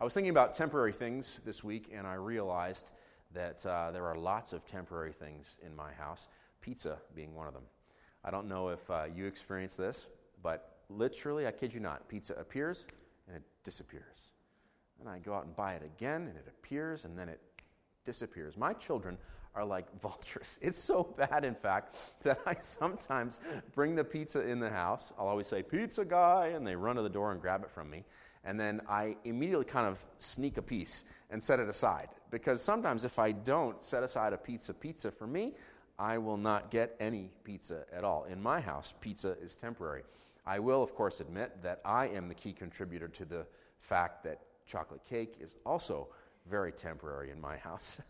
I was thinking about temporary things this week, and I realized that uh, there are lots of temporary things in my house, pizza being one of them. I don't know if uh, you experience this, but literally, I kid you not, pizza appears and it disappears. And I go out and buy it again, and it appears and then it disappears. My children are like vultures. It's so bad, in fact, that I sometimes bring the pizza in the house. I'll always say, Pizza guy, and they run to the door and grab it from me. And then I immediately kind of sneak a piece and set it aside. Because sometimes if I don't set aside a pizza pizza for me, I will not get any pizza at all. In my house, pizza is temporary. I will, of course, admit that I am the key contributor to the fact that chocolate cake is also very temporary in my house.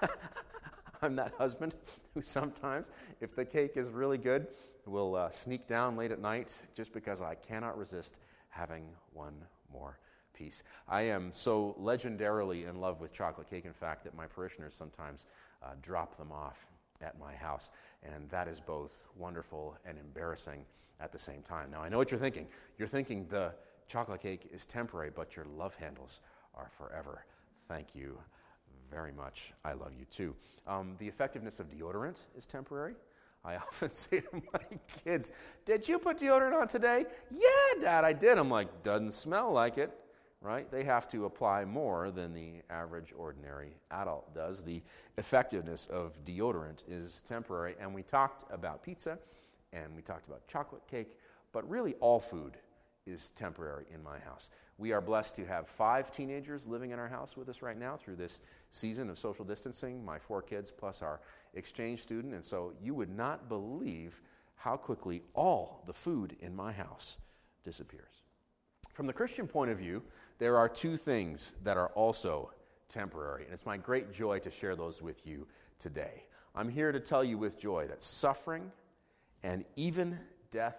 I'm that husband who sometimes, if the cake is really good, will uh, sneak down late at night just because I cannot resist having one more piece. I am so legendarily in love with chocolate cake, in fact, that my parishioners sometimes uh, drop them off at my house. And that is both wonderful and embarrassing at the same time. Now, I know what you're thinking. You're thinking the chocolate cake is temporary, but your love handles are forever. Thank you very much. I love you too. Um, the effectiveness of deodorant is temporary. I often say to my kids, Did you put deodorant on today? Yeah, Dad, I did. I'm like, Doesn't smell like it, right? They have to apply more than the average ordinary adult does. The effectiveness of deodorant is temporary. And we talked about pizza and we talked about chocolate cake, but really all food is temporary in my house. We are blessed to have five teenagers living in our house with us right now through this season of social distancing, my four kids plus our exchange student. And so you would not believe how quickly all the food in my house disappears. From the Christian point of view, there are two things that are also temporary, and it's my great joy to share those with you today. I'm here to tell you with joy that suffering and even death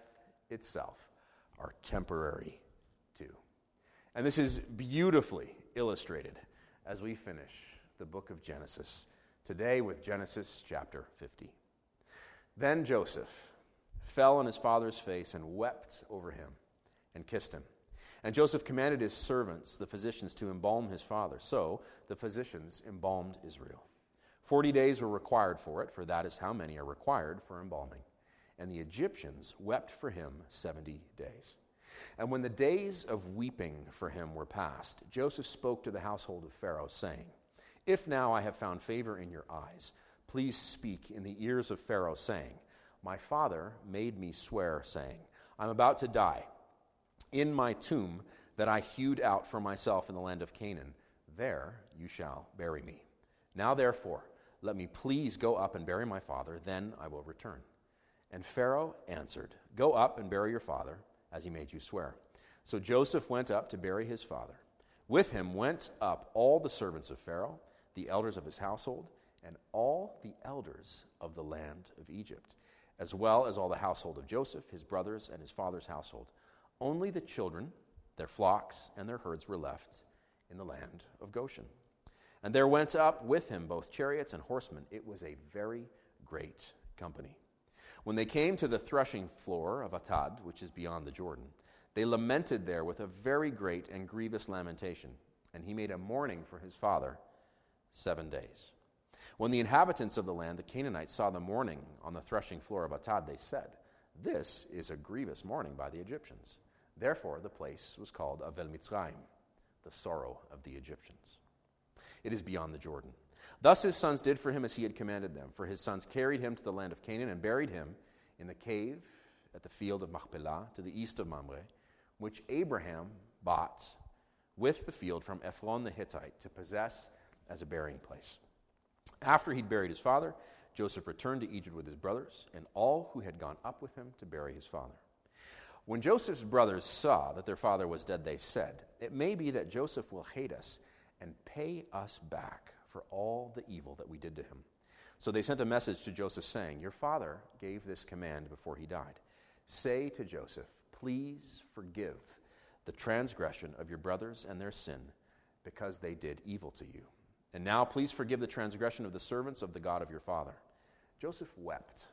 itself are temporary too. And this is beautifully illustrated as we finish the book of Genesis today with Genesis chapter 50. Then Joseph fell on his father's face and wept over him and kissed him. And Joseph commanded his servants, the physicians, to embalm his father. So the physicians embalmed Israel. Forty days were required for it, for that is how many are required for embalming. And the Egyptians wept for him seventy days. And when the days of weeping for him were past, Joseph spoke to the household of Pharaoh, saying, If now I have found favor in your eyes, please speak in the ears of Pharaoh, saying, My father made me swear, saying, I'm about to die. In my tomb that I hewed out for myself in the land of Canaan, there you shall bury me. Now, therefore, let me please go up and bury my father, then I will return. And Pharaoh answered, Go up and bury your father, as he made you swear. So Joseph went up to bury his father. With him went up all the servants of Pharaoh, the elders of his household, and all the elders of the land of Egypt, as well as all the household of Joseph, his brothers, and his father's household. Only the children, their flocks, and their herds were left in the land of Goshen. And there went up with him both chariots and horsemen. It was a very great company. When they came to the threshing floor of Atad, which is beyond the Jordan, they lamented there with a very great and grievous lamentation, and he made a mourning for his father seven days. When the inhabitants of the land, the Canaanites, saw the mourning on the threshing floor of Atad, they said, This is a grievous mourning by the Egyptians. Therefore, the place was called Avel Mitzrayim, the sorrow of the Egyptians. It is beyond the Jordan. Thus his sons did for him as he had commanded them. For his sons carried him to the land of Canaan and buried him in the cave at the field of Machpelah to the east of Mamre, which Abraham bought with the field from Ephron the Hittite to possess as a burying place. After he'd buried his father, Joseph returned to Egypt with his brothers and all who had gone up with him to bury his father. When Joseph's brothers saw that their father was dead, they said, It may be that Joseph will hate us and pay us back for all the evil that we did to him. So they sent a message to Joseph saying, Your father gave this command before he died. Say to Joseph, Please forgive the transgression of your brothers and their sin, because they did evil to you. And now please forgive the transgression of the servants of the God of your father. Joseph wept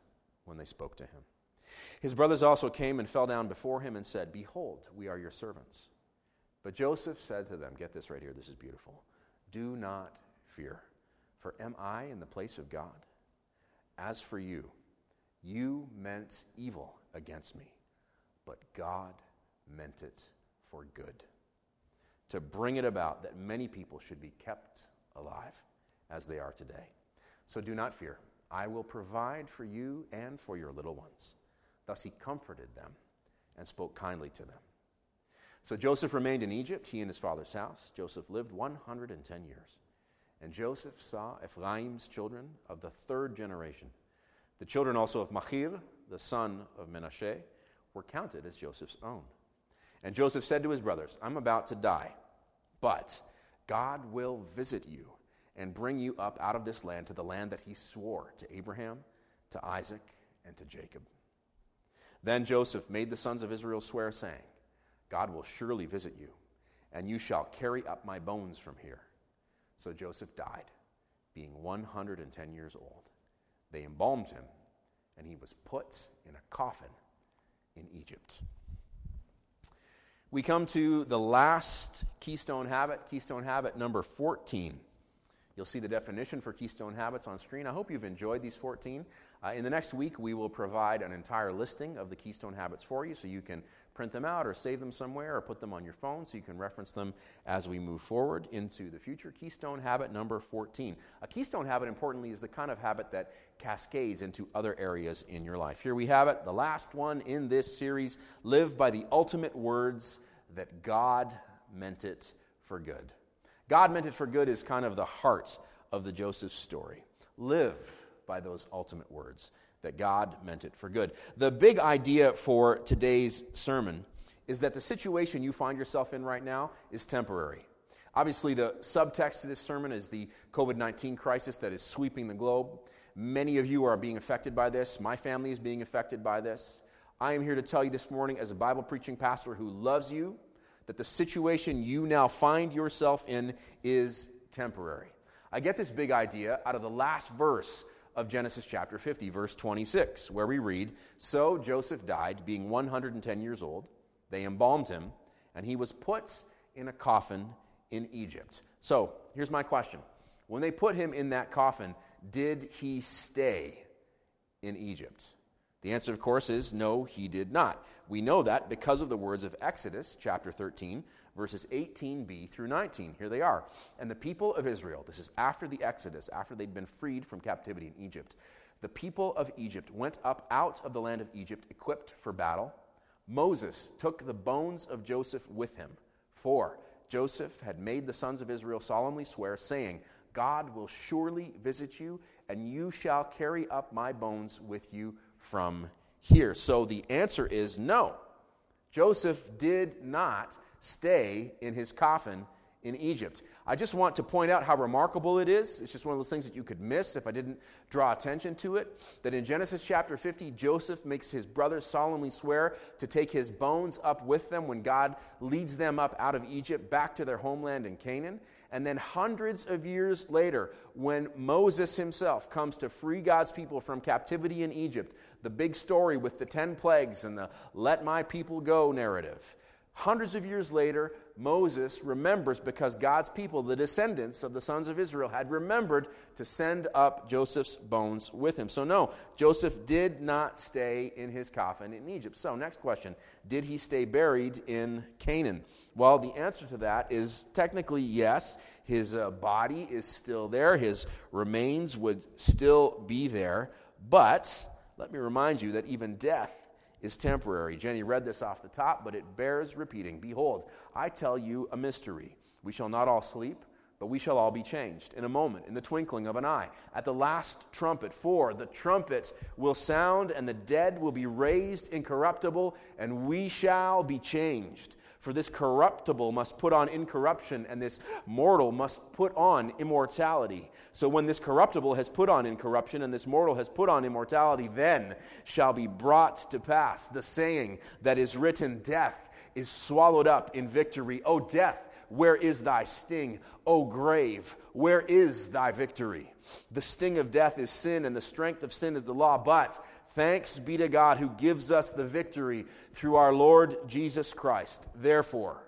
when they spoke to him. His brothers also came and fell down before him and said, Behold, we are your servants. But Joseph said to them, Get this right here, this is beautiful. Do not fear, for am I in the place of God? As for you, you meant evil against me, but God meant it for good, to bring it about that many people should be kept alive as they are today. So do not fear. I will provide for you and for your little ones. Thus he comforted them and spoke kindly to them. So Joseph remained in Egypt, he and his father's house. Joseph lived 110 years. And Joseph saw Ephraim's children of the third generation. The children also of Machir, the son of Menashe, were counted as Joseph's own. And Joseph said to his brothers, I'm about to die, but God will visit you and bring you up out of this land to the land that he swore to Abraham, to Isaac, and to Jacob. Then Joseph made the sons of Israel swear, saying, God will surely visit you, and you shall carry up my bones from here. So Joseph died, being 110 years old. They embalmed him, and he was put in a coffin in Egypt. We come to the last keystone habit, keystone habit number 14. You'll see the definition for keystone habits on screen. I hope you've enjoyed these 14. Uh, in the next week, we will provide an entire listing of the keystone habits for you so you can print them out or save them somewhere or put them on your phone so you can reference them as we move forward into the future. Keystone habit number 14. A keystone habit, importantly, is the kind of habit that cascades into other areas in your life. Here we have it, the last one in this series live by the ultimate words that God meant it for good. God meant it for good is kind of the heart of the Joseph story. Live by those ultimate words that God meant it for good. The big idea for today's sermon is that the situation you find yourself in right now is temporary. Obviously, the subtext to this sermon is the COVID 19 crisis that is sweeping the globe. Many of you are being affected by this. My family is being affected by this. I am here to tell you this morning, as a Bible preaching pastor who loves you, that the situation you now find yourself in is temporary. I get this big idea out of the last verse of Genesis chapter 50, verse 26, where we read So Joseph died, being 110 years old. They embalmed him, and he was put in a coffin in Egypt. So here's my question When they put him in that coffin, did he stay in Egypt? The answer, of course, is no, he did not. We know that because of the words of Exodus chapter 13, verses 18b through 19. Here they are. And the people of Israel, this is after the Exodus, after they'd been freed from captivity in Egypt, the people of Egypt went up out of the land of Egypt equipped for battle. Moses took the bones of Joseph with him, for Joseph had made the sons of Israel solemnly swear, saying, God will surely visit you, and you shall carry up my bones with you from here. So the answer is no. Joseph did not stay in his coffin in Egypt. I just want to point out how remarkable it is. It's just one of those things that you could miss if I didn't draw attention to it. That in Genesis chapter 50, Joseph makes his brothers solemnly swear to take his bones up with them when God leads them up out of Egypt back to their homeland in Canaan. And then hundreds of years later, when Moses himself comes to free God's people from captivity in Egypt, the big story with the 10 plagues and the let my people go narrative. Hundreds of years later, Moses remembers because God's people, the descendants of the sons of Israel, had remembered to send up Joseph's bones with him. So, no, Joseph did not stay in his coffin in Egypt. So, next question Did he stay buried in Canaan? Well, the answer to that is technically yes. His uh, body is still there, his remains would still be there. But let me remind you that even death is temporary. Jenny read this off the top, but it bears repeating. Behold, I tell you a mystery. We shall not all sleep, but we shall all be changed in a moment, in the twinkling of an eye, at the last trumpet. For the trumpet will sound, and the dead will be raised incorruptible, and we shall be changed. For this corruptible must put on incorruption, and this mortal must put on immortality. So when this corruptible has put on incorruption, and this mortal has put on immortality, then shall be brought to pass the saying that is written Death is swallowed up in victory. O death, where is thy sting? O grave, where is thy victory? The sting of death is sin, and the strength of sin is the law. But Thanks be to God who gives us the victory through our Lord Jesus Christ. Therefore,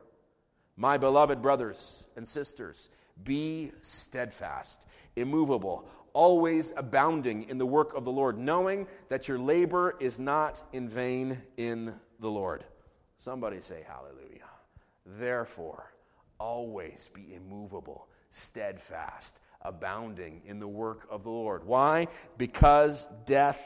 My beloved brothers and sisters, be steadfast, immovable, always abounding in the work of the Lord, knowing that your labor is not in vain in the Lord. Somebody say hallelujah. Therefore, always be immovable, steadfast, abounding in the work of the Lord. Why? Because death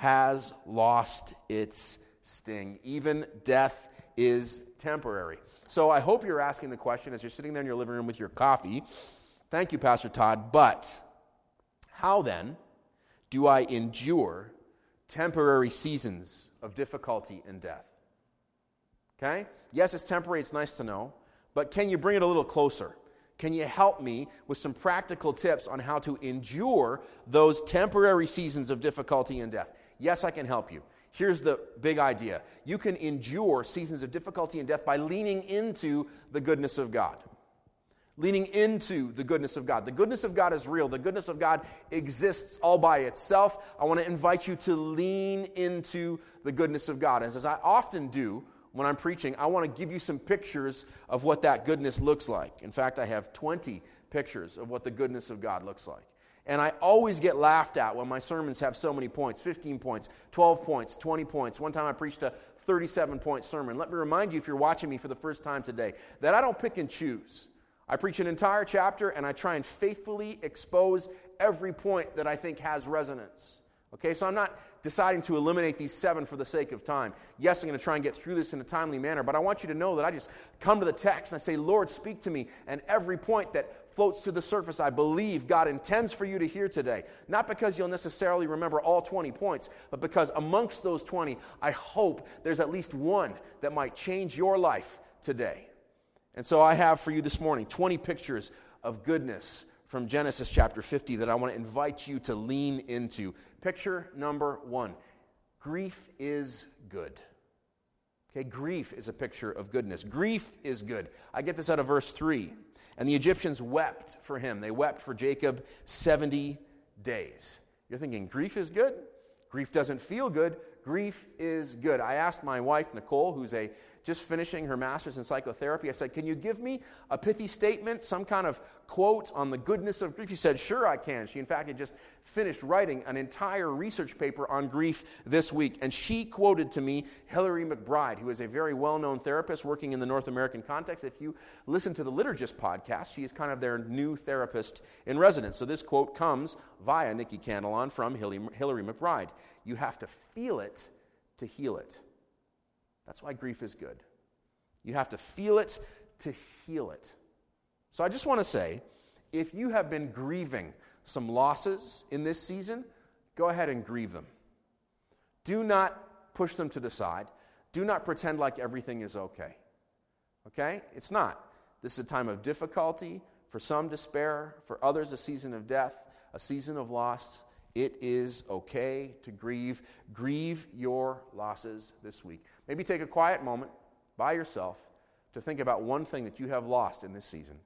has lost its sting. Even death is temporary. So I hope you're asking the question as you're sitting there in your living room with your coffee. Thank you, Pastor Todd. But how then do I endure temporary seasons of difficulty and death? Okay? Yes, it's temporary, it's nice to know, but can you bring it a little closer? Can you help me with some practical tips on how to endure those temporary seasons of difficulty and death? Yes, I can help you. Here's the big idea you can endure seasons of difficulty and death by leaning into the goodness of God. Leaning into the goodness of God. The goodness of God is real. The goodness of God exists all by itself. I want to invite you to lean into the goodness of God. And as I often do when I'm preaching, I want to give you some pictures of what that goodness looks like. In fact, I have 20 pictures of what the goodness of God looks like. And I always get laughed at when my sermons have so many points 15 points, 12 points, 20 points. One time I preached a 37 point sermon. Let me remind you, if you're watching me for the first time today, that I don't pick and choose. I preach an entire chapter and I try and faithfully expose every point that I think has resonance. Okay, so I'm not deciding to eliminate these seven for the sake of time. Yes, I'm going to try and get through this in a timely manner, but I want you to know that I just come to the text and I say, Lord, speak to me. And every point that floats to the surface, I believe God intends for you to hear today. Not because you'll necessarily remember all 20 points, but because amongst those 20, I hope there's at least one that might change your life today. And so I have for you this morning 20 pictures of goodness from Genesis chapter 50 that I want to invite you to lean into. Picture number one grief is good. Okay, grief is a picture of goodness. Grief is good. I get this out of verse 3. And the Egyptians wept for him. They wept for Jacob 70 days. You're thinking, grief is good? Grief doesn't feel good. Grief is good. I asked my wife, Nicole, who's a just finishing her master's in psychotherapy. I said, Can you give me a pithy statement, some kind of quote on the goodness of grief? She said, Sure, I can. She, in fact, had just finished writing an entire research paper on grief this week. And she quoted to me Hillary McBride, who is a very well known therapist working in the North American context. If you listen to the Liturgist podcast, she is kind of their new therapist in residence. So this quote comes via Nikki Candelon from Hillary McBride. You have to feel it to heal it. That's why grief is good. You have to feel it to heal it. So I just want to say if you have been grieving some losses in this season, go ahead and grieve them. Do not push them to the side. Do not pretend like everything is okay. Okay? It's not. This is a time of difficulty, for some despair, for others a season of death, a season of loss. It is okay to grieve. Grieve your losses this week. Maybe take a quiet moment by yourself to think about one thing that you have lost in this season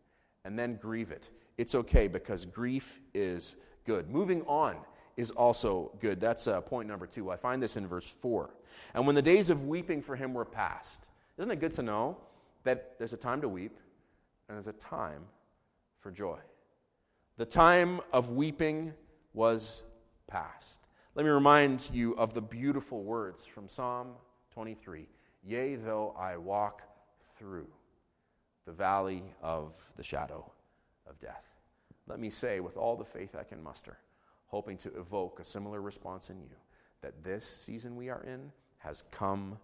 and then grieve it. It's okay because grief is good. Moving on is also good. That's uh, point number two. I find this in verse four. And when the days of weeping for him were past, isn't it good to know that there's a time to weep and there's a time for joy? The time of weeping was past. Let me remind you of the beautiful words from Psalm 23 Yea, though I walk through the valley of the shadow of death. Let me say, with all the faith I can muster, hoping to evoke a similar response in you, that this season we are in has come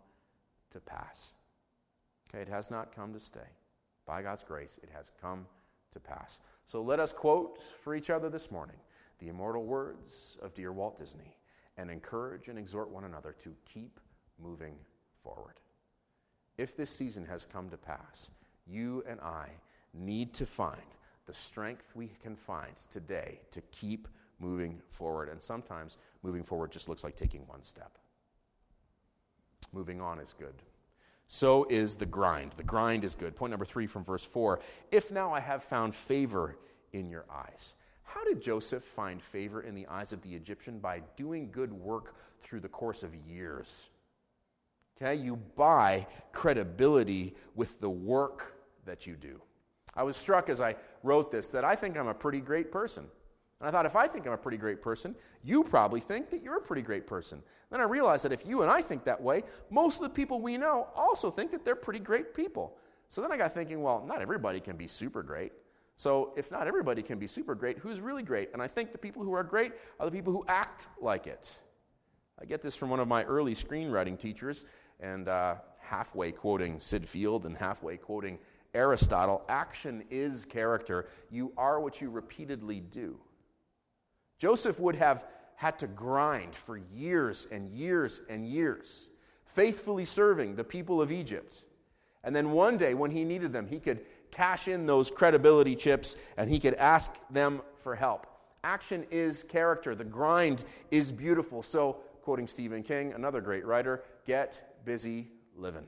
to pass. Okay, it has not come to stay. By God's grace, it has come to pass. So let us quote for each other this morning the immortal words of dear Walt Disney and encourage and exhort one another to keep moving forward. If this season has come to pass, you and I need to find the strength we can find today to keep moving forward. And sometimes moving forward just looks like taking one step. Moving on is good. So is the grind. The grind is good. Point number three from verse four. If now I have found favor in your eyes. How did Joseph find favor in the eyes of the Egyptian? By doing good work through the course of years. Okay, you buy credibility with the work that you do. I was struck as I wrote this that I think I'm a pretty great person. And I thought, if I think I'm a pretty great person, you probably think that you're a pretty great person. Then I realized that if you and I think that way, most of the people we know also think that they're pretty great people. So then I got thinking, well, not everybody can be super great. So if not everybody can be super great, who's really great? And I think the people who are great are the people who act like it. I get this from one of my early screenwriting teachers, and uh, halfway quoting Sid Field and halfway quoting Aristotle action is character. You are what you repeatedly do. Joseph would have had to grind for years and years and years, faithfully serving the people of Egypt. And then one day, when he needed them, he could cash in those credibility chips and he could ask them for help. Action is character, the grind is beautiful. So, quoting Stephen King, another great writer, get busy living.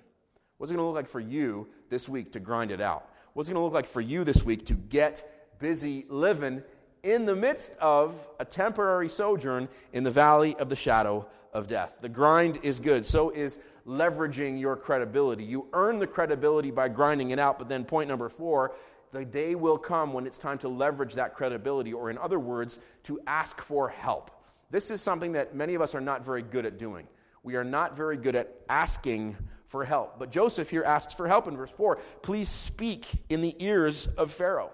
What's it going to look like for you this week to grind it out? What's it going to look like for you this week to get busy living in the midst of a temporary sojourn in the valley of the shadow of death. The grind is good. So is leveraging your credibility. You earn the credibility by grinding it out, but then point number four, the day will come when it's time to leverage that credibility, or in other words, to ask for help. This is something that many of us are not very good at doing. We are not very good at asking for help. But Joseph here asks for help in verse 4. Please speak in the ears of Pharaoh.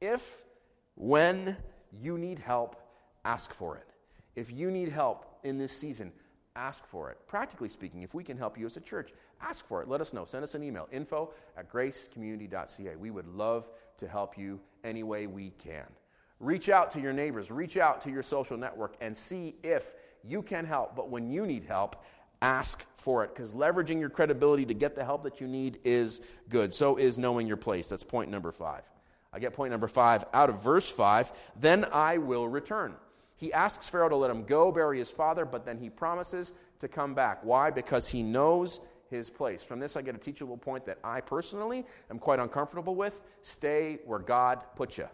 If when you need help, ask for it. If you need help in this season, ask for it. Practically speaking, if we can help you as a church, ask for it. Let us know. Send us an email info at gracecommunity.ca. We would love to help you any way we can. Reach out to your neighbors, reach out to your social network, and see if you can help. But when you need help, ask for it because leveraging your credibility to get the help that you need is good. So is knowing your place. That's point number five. I get point number five out of verse five. Then I will return. He asks Pharaoh to let him go bury his father, but then he promises to come back. Why? Because he knows his place. From this, I get a teachable point that I personally am quite uncomfortable with. Stay where God put you.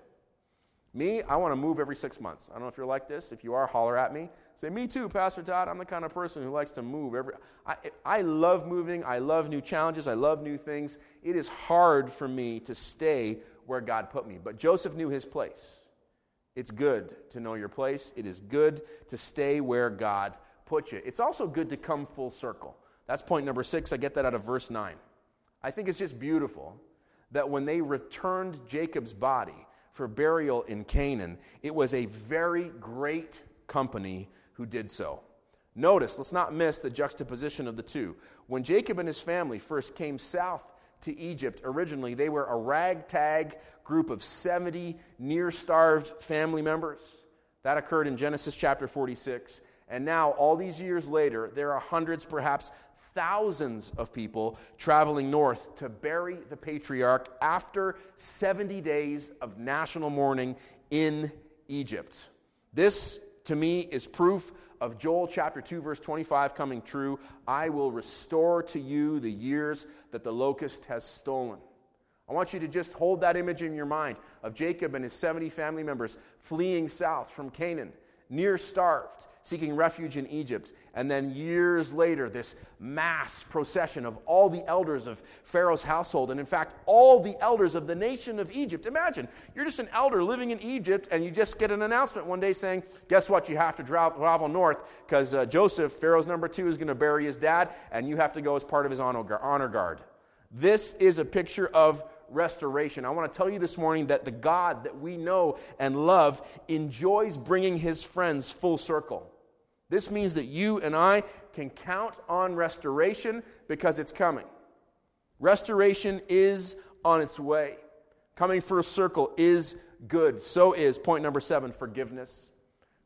Me, I want to move every six months. I don't know if you're like this. If you are, holler at me. Say, me too, Pastor Todd. I'm the kind of person who likes to move every. I, I love moving. I love new challenges. I love new things. It is hard for me to stay where God put me. But Joseph knew his place. It's good to know your place. It is good to stay where God put you. It's also good to come full circle. That's point number six. I get that out of verse 9. I think it's just beautiful that when they returned Jacob's body for burial in Canaan, it was a very great company who did so. Notice, let's not miss the juxtaposition of the two. When Jacob and his family first came south to Egypt originally, they were a ragtag group of 70 near starved family members. That occurred in Genesis chapter 46. And now, all these years later, there are hundreds, perhaps thousands of people traveling north to bury the patriarch after 70 days of national mourning in Egypt. This, to me, is proof of Joel chapter 2, verse 25 coming true I will restore to you the years that the locust has stolen. I want you to just hold that image in your mind of Jacob and his 70 family members fleeing south from Canaan, near starved, seeking refuge in Egypt. And then years later, this mass procession of all the elders of Pharaoh's household, and in fact, all the elders of the nation of Egypt. Imagine, you're just an elder living in Egypt, and you just get an announcement one day saying, Guess what? You have to travel north because uh, Joseph, Pharaoh's number two, is going to bury his dad, and you have to go as part of his honor guard. This is a picture of restoration. I want to tell you this morning that the God that we know and love enjoys bringing his friends full circle. This means that you and I can count on restoration because it's coming. Restoration is on its way. Coming full circle is good. So is point number seven forgiveness.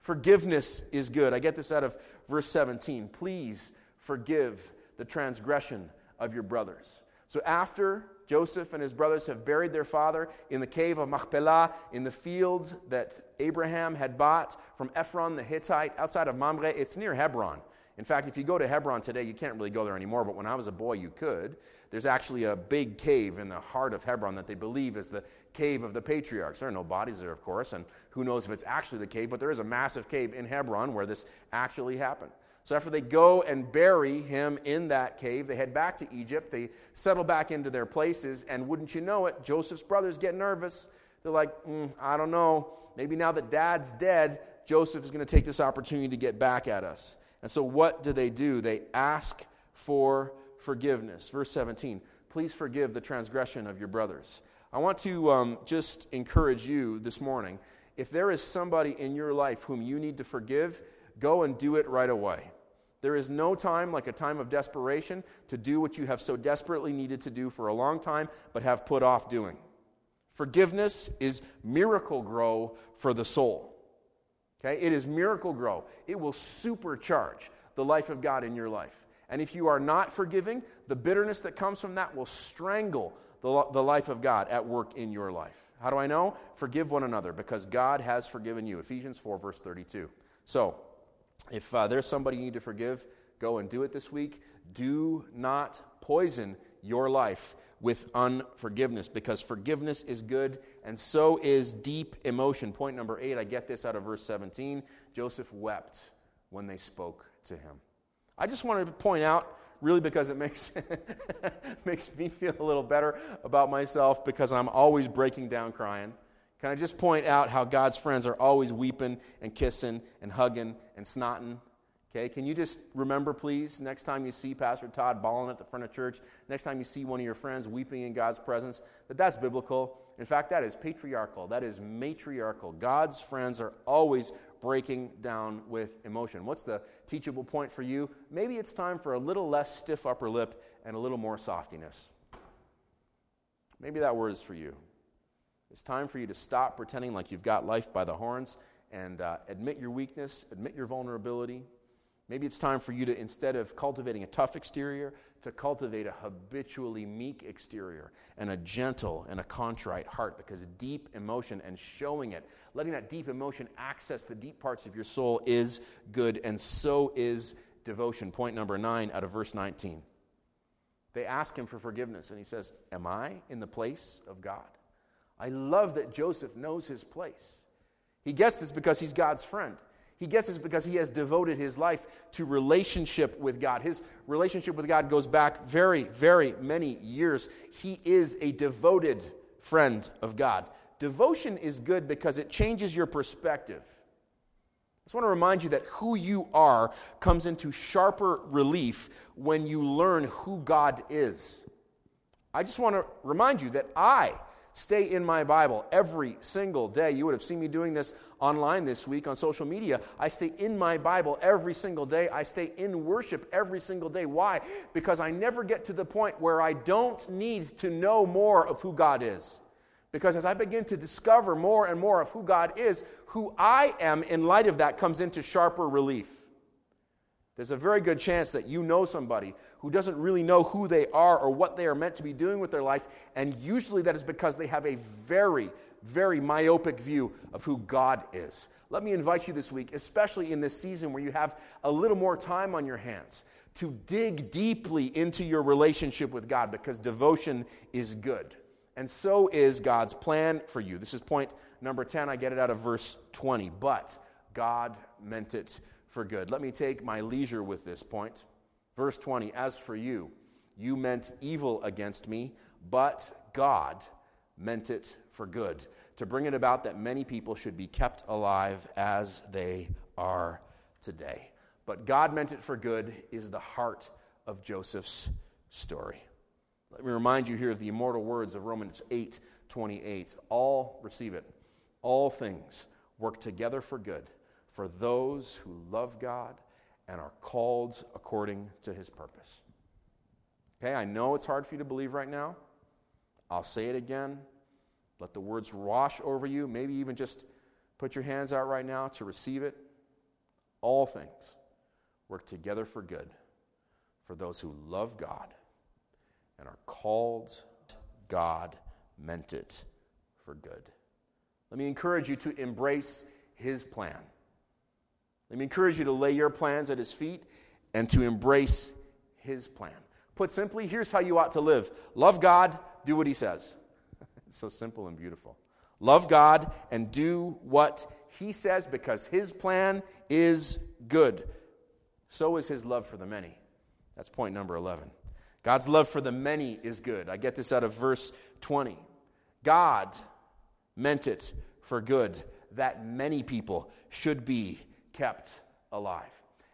Forgiveness is good. I get this out of verse 17. Please forgive the transgression of your brothers. So after Joseph and his brothers have buried their father in the cave of Machpelah in the fields that Abraham had bought from Ephron the Hittite outside of Mamre. It's near Hebron. In fact, if you go to Hebron today, you can't really go there anymore, but when I was a boy, you could. There's actually a big cave in the heart of Hebron that they believe is the cave of the patriarchs. There are no bodies there, of course, and who knows if it's actually the cave, but there is a massive cave in Hebron where this actually happened. So after they go and bury him in that cave, they head back to Egypt. They settle back into their places, and wouldn't you know it, Joseph's brothers get nervous. They're like, mm, I don't know. Maybe now that dad's dead, Joseph is going to take this opportunity to get back at us. And so what do they do? They ask for forgiveness. Verse 17 Please forgive the transgression of your brothers. I want to um, just encourage you this morning. If there is somebody in your life whom you need to forgive, go and do it right away. There is no time like a time of desperation to do what you have so desperately needed to do for a long time, but have put off doing. Forgiveness is Miracle-Gro for the soul. Okay? It is Miracle-Gro. It will supercharge the life of God in your life. And if you are not forgiving, the bitterness that comes from that will strangle the, the life of God at work in your life. How do I know? Forgive one another because God has forgiven you. Ephesians 4, verse 32. So, if uh, there's somebody you need to forgive, go and do it this week. Do not poison your life with unforgiveness because forgiveness is good and so is deep emotion. Point number eight, I get this out of verse 17. Joseph wept when they spoke to him. I just wanted to point out, really because it makes, makes me feel a little better about myself because I'm always breaking down crying. Can I just point out how God's friends are always weeping and kissing and hugging and snotting? Okay, can you just remember, please, next time you see Pastor Todd bawling at the front of church, next time you see one of your friends weeping in God's presence, that that's biblical. In fact, that is patriarchal, that is matriarchal. God's friends are always breaking down with emotion. What's the teachable point for you? Maybe it's time for a little less stiff upper lip and a little more softiness. Maybe that word is for you. It's time for you to stop pretending like you've got life by the horns and uh, admit your weakness, admit your vulnerability. Maybe it's time for you to, instead of cultivating a tough exterior, to cultivate a habitually meek exterior and a gentle and a contrite heart because deep emotion and showing it, letting that deep emotion access the deep parts of your soul is good, and so is devotion. Point number nine out of verse 19. They ask him for forgiveness, and he says, Am I in the place of God? I love that Joseph knows his place. He gets this because he's God's friend. He gets this because he has devoted his life to relationship with God. His relationship with God goes back very, very many years. He is a devoted friend of God. Devotion is good because it changes your perspective. I just want to remind you that who you are comes into sharper relief when you learn who God is. I just want to remind you that I stay in my Bible every single day. You would have seen me doing this online this week on social media. I stay in my Bible every single day. I stay in worship every single day. Why? Because I never get to the point where I don't need to know more of who God is. Because as I begin to discover more and more of who God is, who I am in light of that comes into sharper relief. There's a very good chance that you know somebody who doesn't really know who they are or what they are meant to be doing with their life, and usually that is because they have a very, very myopic view of who God is. Let me invite you this week, especially in this season where you have a little more time on your hands, to dig deeply into your relationship with God because devotion is good. And so is God's plan for you. This is point number 10. I get it out of verse 20. But God meant it for good. Let me take my leisure with this point. Verse 20 As for you, you meant evil against me, but God meant it for good, to bring it about that many people should be kept alive as they are today. But God meant it for good is the heart of Joseph's story. Let me remind you here of the immortal words of Romans 8 28. All, receive it, all things work together for good for those who love God and are called according to his purpose. Okay, I know it's hard for you to believe right now. I'll say it again. Let the words wash over you. Maybe even just put your hands out right now to receive it. All things work together for good for those who love God and are called. God meant it for good. Let me encourage you to embrace his plan. Let me encourage you to lay your plans at his feet and to embrace his plan. Put simply, here's how you ought to live love God, do what he says. it's so simple and beautiful. Love God and do what he says because his plan is good. so is his love for the many. That's point number 11. God's love for the many is good. I get this out of verse 20. God meant it for good that many people should be kept alive.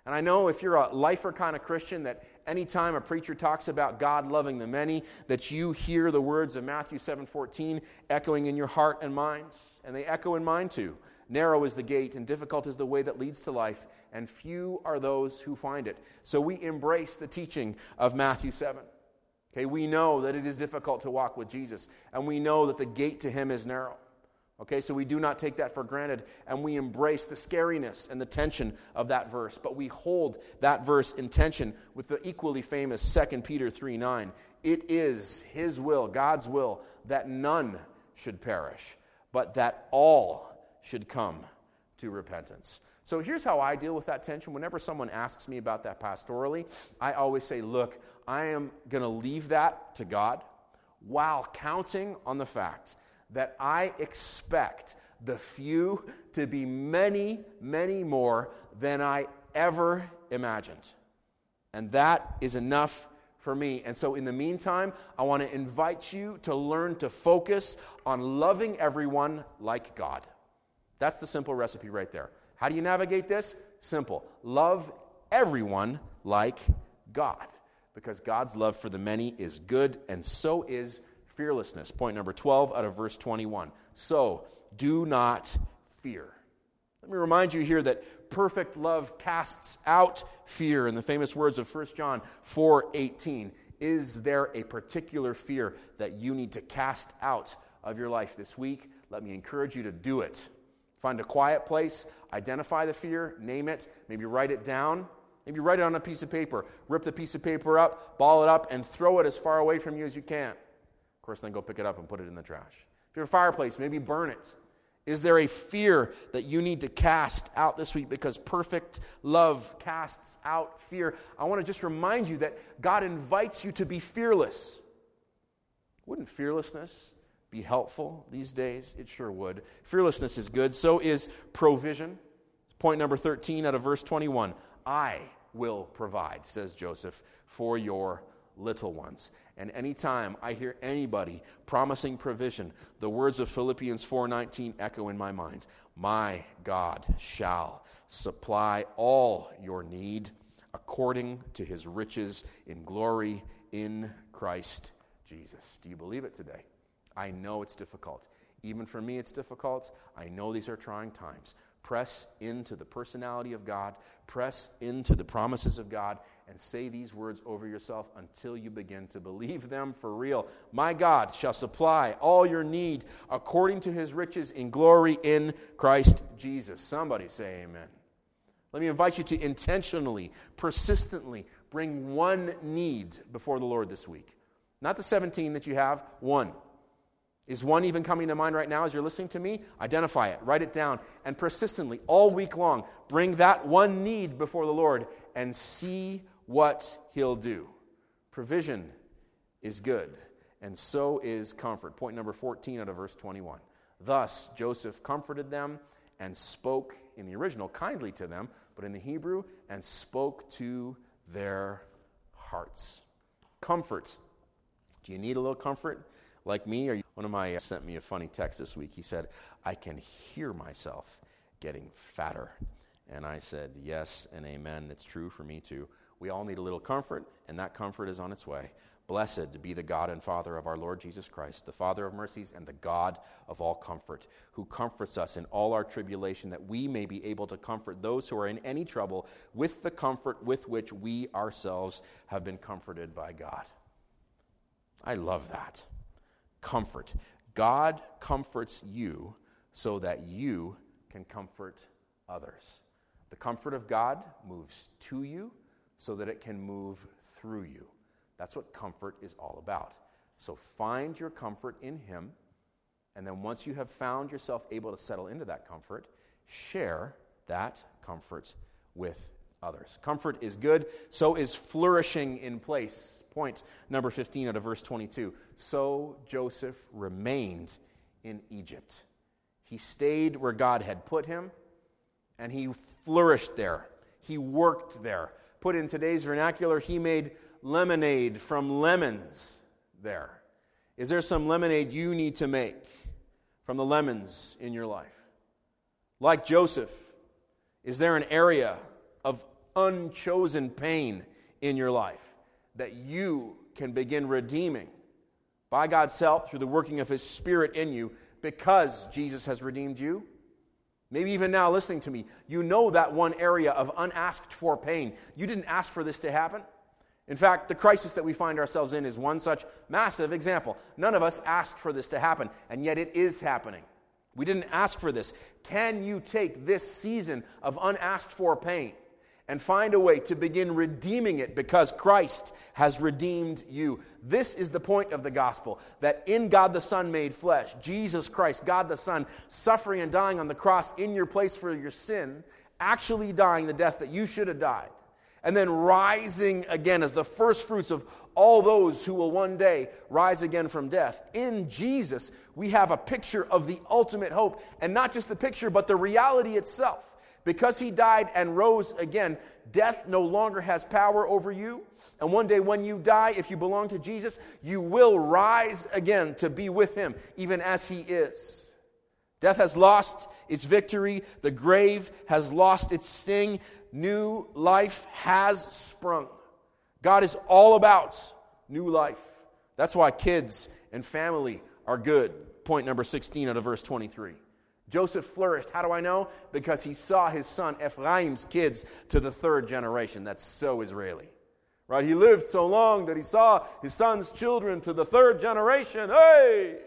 And I know if you're a lifer kind of Christian, that anytime a preacher talks about God loving the many, that you hear the words of Matthew 7:14 echoing in your heart and minds, and they echo in mine too. Narrow is the gate, and difficult is the way that leads to life, and few are those who find it. So we embrace the teaching of Matthew 7. Okay, we know that it is difficult to walk with Jesus, and we know that the gate to him is narrow. Okay, so we do not take that for granted, and we embrace the scariness and the tension of that verse, but we hold that verse in tension with the equally famous 2 Peter 3 9. It is his will, God's will, that none should perish, but that all should come to repentance. So here's how I deal with that tension. Whenever someone asks me about that pastorally, I always say, Look, I am going to leave that to God while counting on the fact that I expect the few to be many, many more than I ever imagined. And that is enough for me. And so, in the meantime, I want to invite you to learn to focus on loving everyone like God. That's the simple recipe right there. How do you navigate this? Simple. Love everyone like God. Because God's love for the many is good, and so is fearlessness. Point number 12 out of verse 21. So, do not fear. Let me remind you here that perfect love casts out fear in the famous words of 1 John 4:18. Is there a particular fear that you need to cast out of your life this week? Let me encourage you to do it. Find a quiet place, identify the fear, name it, maybe write it down. Maybe write it on a piece of paper. Rip the piece of paper up, ball it up, and throw it as far away from you as you can. Course, then go pick it up and put it in the trash. If you're a fireplace, maybe burn it. Is there a fear that you need to cast out this week? Because perfect love casts out fear. I want to just remind you that God invites you to be fearless. Wouldn't fearlessness be helpful these days? It sure would. Fearlessness is good. So is provision. Point number 13 out of verse 21. I will provide, says Joseph, for your little ones. And anytime I hear anybody promising provision, the words of Philippians 4:19 echo in my mind. My God shall supply all your need according to his riches in glory in Christ Jesus. Do you believe it today? I know it's difficult. Even for me, it's difficult. I know these are trying times. Press into the personality of God, press into the promises of God, and say these words over yourself until you begin to believe them for real. My God shall supply all your need according to his riches in glory in Christ Jesus. Somebody say amen. Let me invite you to intentionally, persistently bring one need before the Lord this week. Not the 17 that you have, one. Is one even coming to mind right now as you're listening to me? Identify it, write it down, and persistently, all week long, bring that one need before the Lord and see what He'll do. Provision is good, and so is comfort. Point number 14 out of verse 21. Thus, Joseph comforted them and spoke in the original kindly to them, but in the Hebrew, and spoke to their hearts. Comfort. Do you need a little comfort? like me? Or one of my uh, sent me a funny text this week. He said, "I can hear myself getting fatter," and I said, "Yes and amen. It's true for me too. We all need a little comfort, and that comfort is on its way." Blessed be the God and Father of our Lord Jesus Christ, the Father of mercies and the God of all comfort, who comforts us in all our tribulation, that we may be able to comfort those who are in any trouble with the comfort with which we ourselves have been comforted by God. I love that comfort. God comforts you so that you can comfort others. The comfort of God moves to you so that it can move through you. That's what comfort is all about. So find your comfort in Him, and then once you have found yourself able to settle into that comfort, share that comfort with others. Comfort is good, so is flourishing in place. Point number 15 out of verse 22. So Joseph remained in Egypt. He stayed where God had put him, and he flourished there. He worked there. Put in today's vernacular, he made lemonade from lemons there. Is there some lemonade you need to make from the lemons in your life? Like Joseph, is there an area of unchosen pain in your life that you can begin redeeming by God's help through the working of His Spirit in you because Jesus has redeemed you? Maybe even now, listening to me, you know that one area of unasked for pain. You didn't ask for this to happen. In fact, the crisis that we find ourselves in is one such massive example. None of us asked for this to happen, and yet it is happening. We didn't ask for this. Can you take this season of unasked for pain and find a way to begin redeeming it because Christ has redeemed you? This is the point of the gospel that in God the Son made flesh, Jesus Christ, God the Son, suffering and dying on the cross in your place for your sin, actually dying the death that you should have died and then rising again as the first fruits of all those who will one day rise again from death. In Jesus, we have a picture of the ultimate hope, and not just the picture, but the reality itself. Because he died and rose again, death no longer has power over you. And one day, when you die, if you belong to Jesus, you will rise again to be with him, even as he is. Death has lost its victory, the grave has lost its sting new life has sprung. God is all about new life. That's why kids and family are good. Point number 16 out of verse 23. Joseph flourished. How do I know? Because he saw his son Ephraim's kids to the third generation. That's so Israeli. Right? He lived so long that he saw his son's children to the third generation. Hey!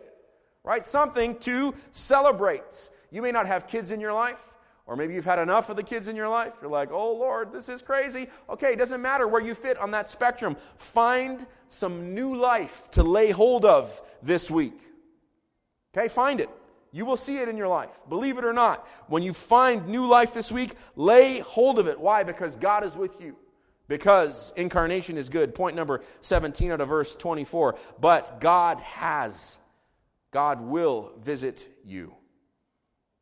Right? Something to celebrate. You may not have kids in your life. Or maybe you've had enough of the kids in your life. You're like, oh Lord, this is crazy. Okay, it doesn't matter where you fit on that spectrum. Find some new life to lay hold of this week. Okay, find it. You will see it in your life. Believe it or not. When you find new life this week, lay hold of it. Why? Because God is with you. Because incarnation is good. Point number 17 out of verse 24. But God has, God will visit you.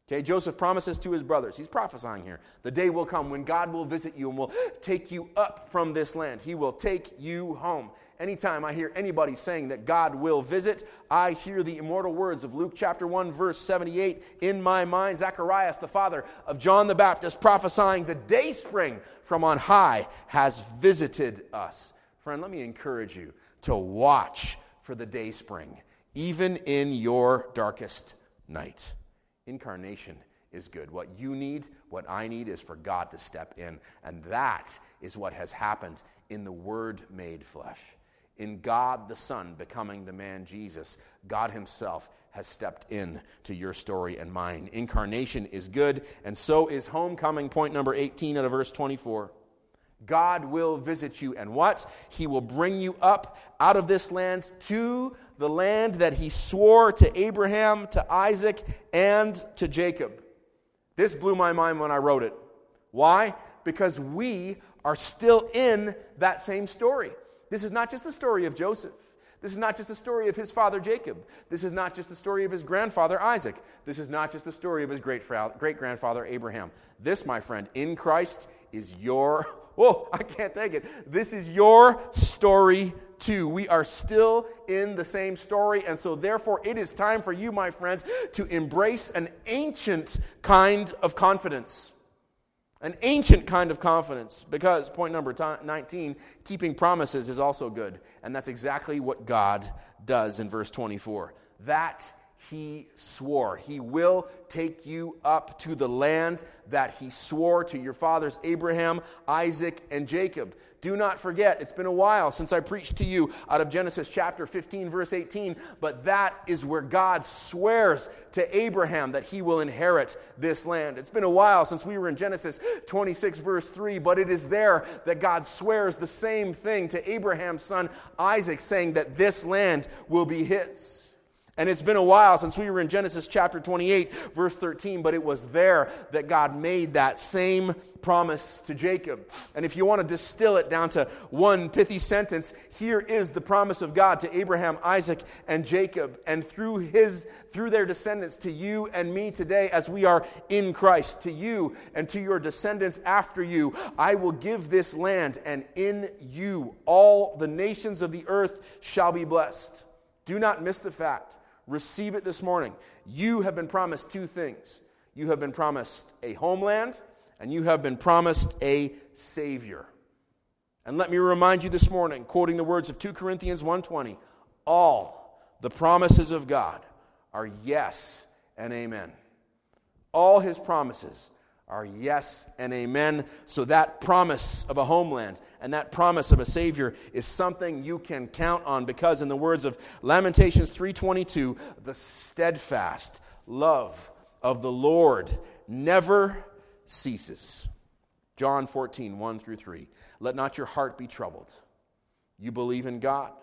Okay, Joseph promises to his brothers, he's prophesying here. The day will come when God will visit you and will take you up from this land. He will take you home. Anytime I hear anybody saying that God will visit, I hear the immortal words of Luke chapter 1, verse 78 in my mind. Zacharias, the father of John the Baptist, prophesying, The day spring from on high has visited us. Friend, let me encourage you to watch for the day spring, even in your darkest night. Incarnation is good. What you need, what I need, is for God to step in. And that is what has happened in the Word made flesh. In God the Son becoming the man Jesus, God Himself has stepped in to your story and mine. Incarnation is good, and so is homecoming. Point number 18 out of verse 24. God will visit you, and what? He will bring you up out of this land to the land that he swore to Abraham, to Isaac, and to Jacob. This blew my mind when I wrote it. Why? Because we are still in that same story. This is not just the story of Joseph. This is not just the story of his father Jacob. This is not just the story of his grandfather Isaac. This is not just the story of his great grandfather Abraham. This, my friend, in Christ is your Whoa, I can't take it. This is your story too. We are still in the same story, and so therefore it is time for you, my friends, to embrace an ancient kind of confidence. An ancient kind of confidence, because point number 19, keeping promises is also good. And that's exactly what God does in verse 24. That he swore. He will take you up to the land that he swore to your fathers, Abraham, Isaac, and Jacob. Do not forget, it's been a while since I preached to you out of Genesis chapter 15, verse 18, but that is where God swears to Abraham that he will inherit this land. It's been a while since we were in Genesis 26, verse 3, but it is there that God swears the same thing to Abraham's son Isaac, saying that this land will be his. And it's been a while since we were in Genesis chapter 28, verse 13, but it was there that God made that same promise to Jacob. And if you want to distill it down to one pithy sentence, here is the promise of God to Abraham, Isaac, and Jacob, and through his through their descendants to you and me today as we are in Christ, to you and to your descendants after you, I will give this land, and in you all the nations of the earth shall be blessed. Do not miss the fact Receive it this morning. You have been promised two things you have been promised a homeland, and you have been promised a Savior. And let me remind you this morning, quoting the words of 2 Corinthians 1:20, all the promises of God are yes and amen. All his promises are yes and amen. So that promise of a homeland and that promise of a savior is something you can count on because in the words of Lamentations 3:22, the steadfast love of the Lord never ceases. John 14, 1 through 3. Let not your heart be troubled. You believe in God,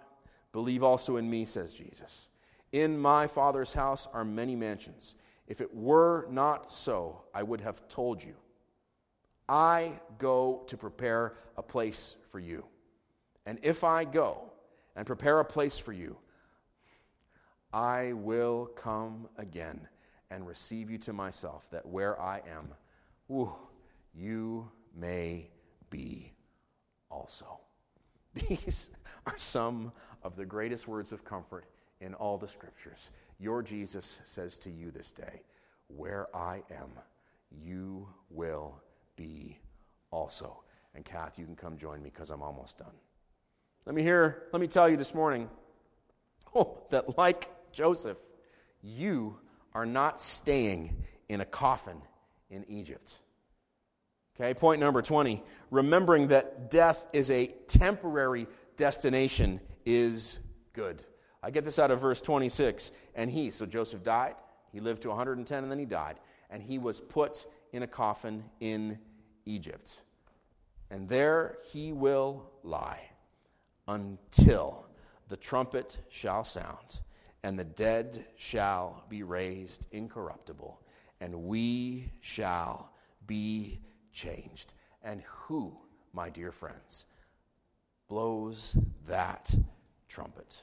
believe also in me, says Jesus. In my Father's house are many mansions. If it were not so, I would have told you. I go to prepare a place for you. And if I go and prepare a place for you, I will come again and receive you to myself, that where I am, you may be also. These are some of the greatest words of comfort in all the scriptures. Your Jesus says to you this day, Where I am, you will be also. And Kath, you can come join me because I'm almost done. Let me hear, let me tell you this morning oh, that like Joseph, you are not staying in a coffin in Egypt. Okay, point number 20. Remembering that death is a temporary destination is good. I get this out of verse 26. And he, so Joseph died, he lived to 110 and then he died, and he was put in a coffin in Egypt. And there he will lie until the trumpet shall sound, and the dead shall be raised incorruptible, and we shall be changed. And who, my dear friends, blows that trumpet?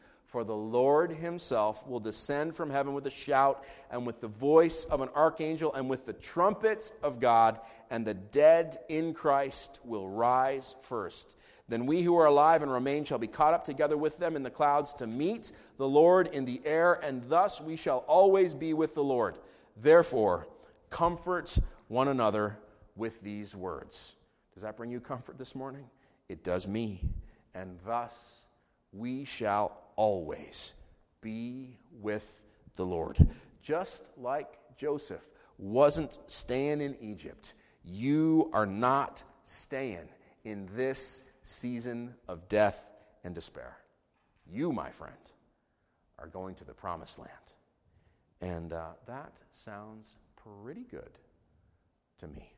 For the Lord himself will descend from heaven with a shout, and with the voice of an archangel, and with the trumpet of God, and the dead in Christ will rise first. Then we who are alive and remain shall be caught up together with them in the clouds to meet the Lord in the air, and thus we shall always be with the Lord. Therefore, comfort one another with these words. Does that bring you comfort this morning? It does me. And thus we shall always be with the Lord. Just like Joseph wasn't staying in Egypt, you are not staying in this season of death and despair. You, my friend, are going to the promised land. And uh, that sounds pretty good to me.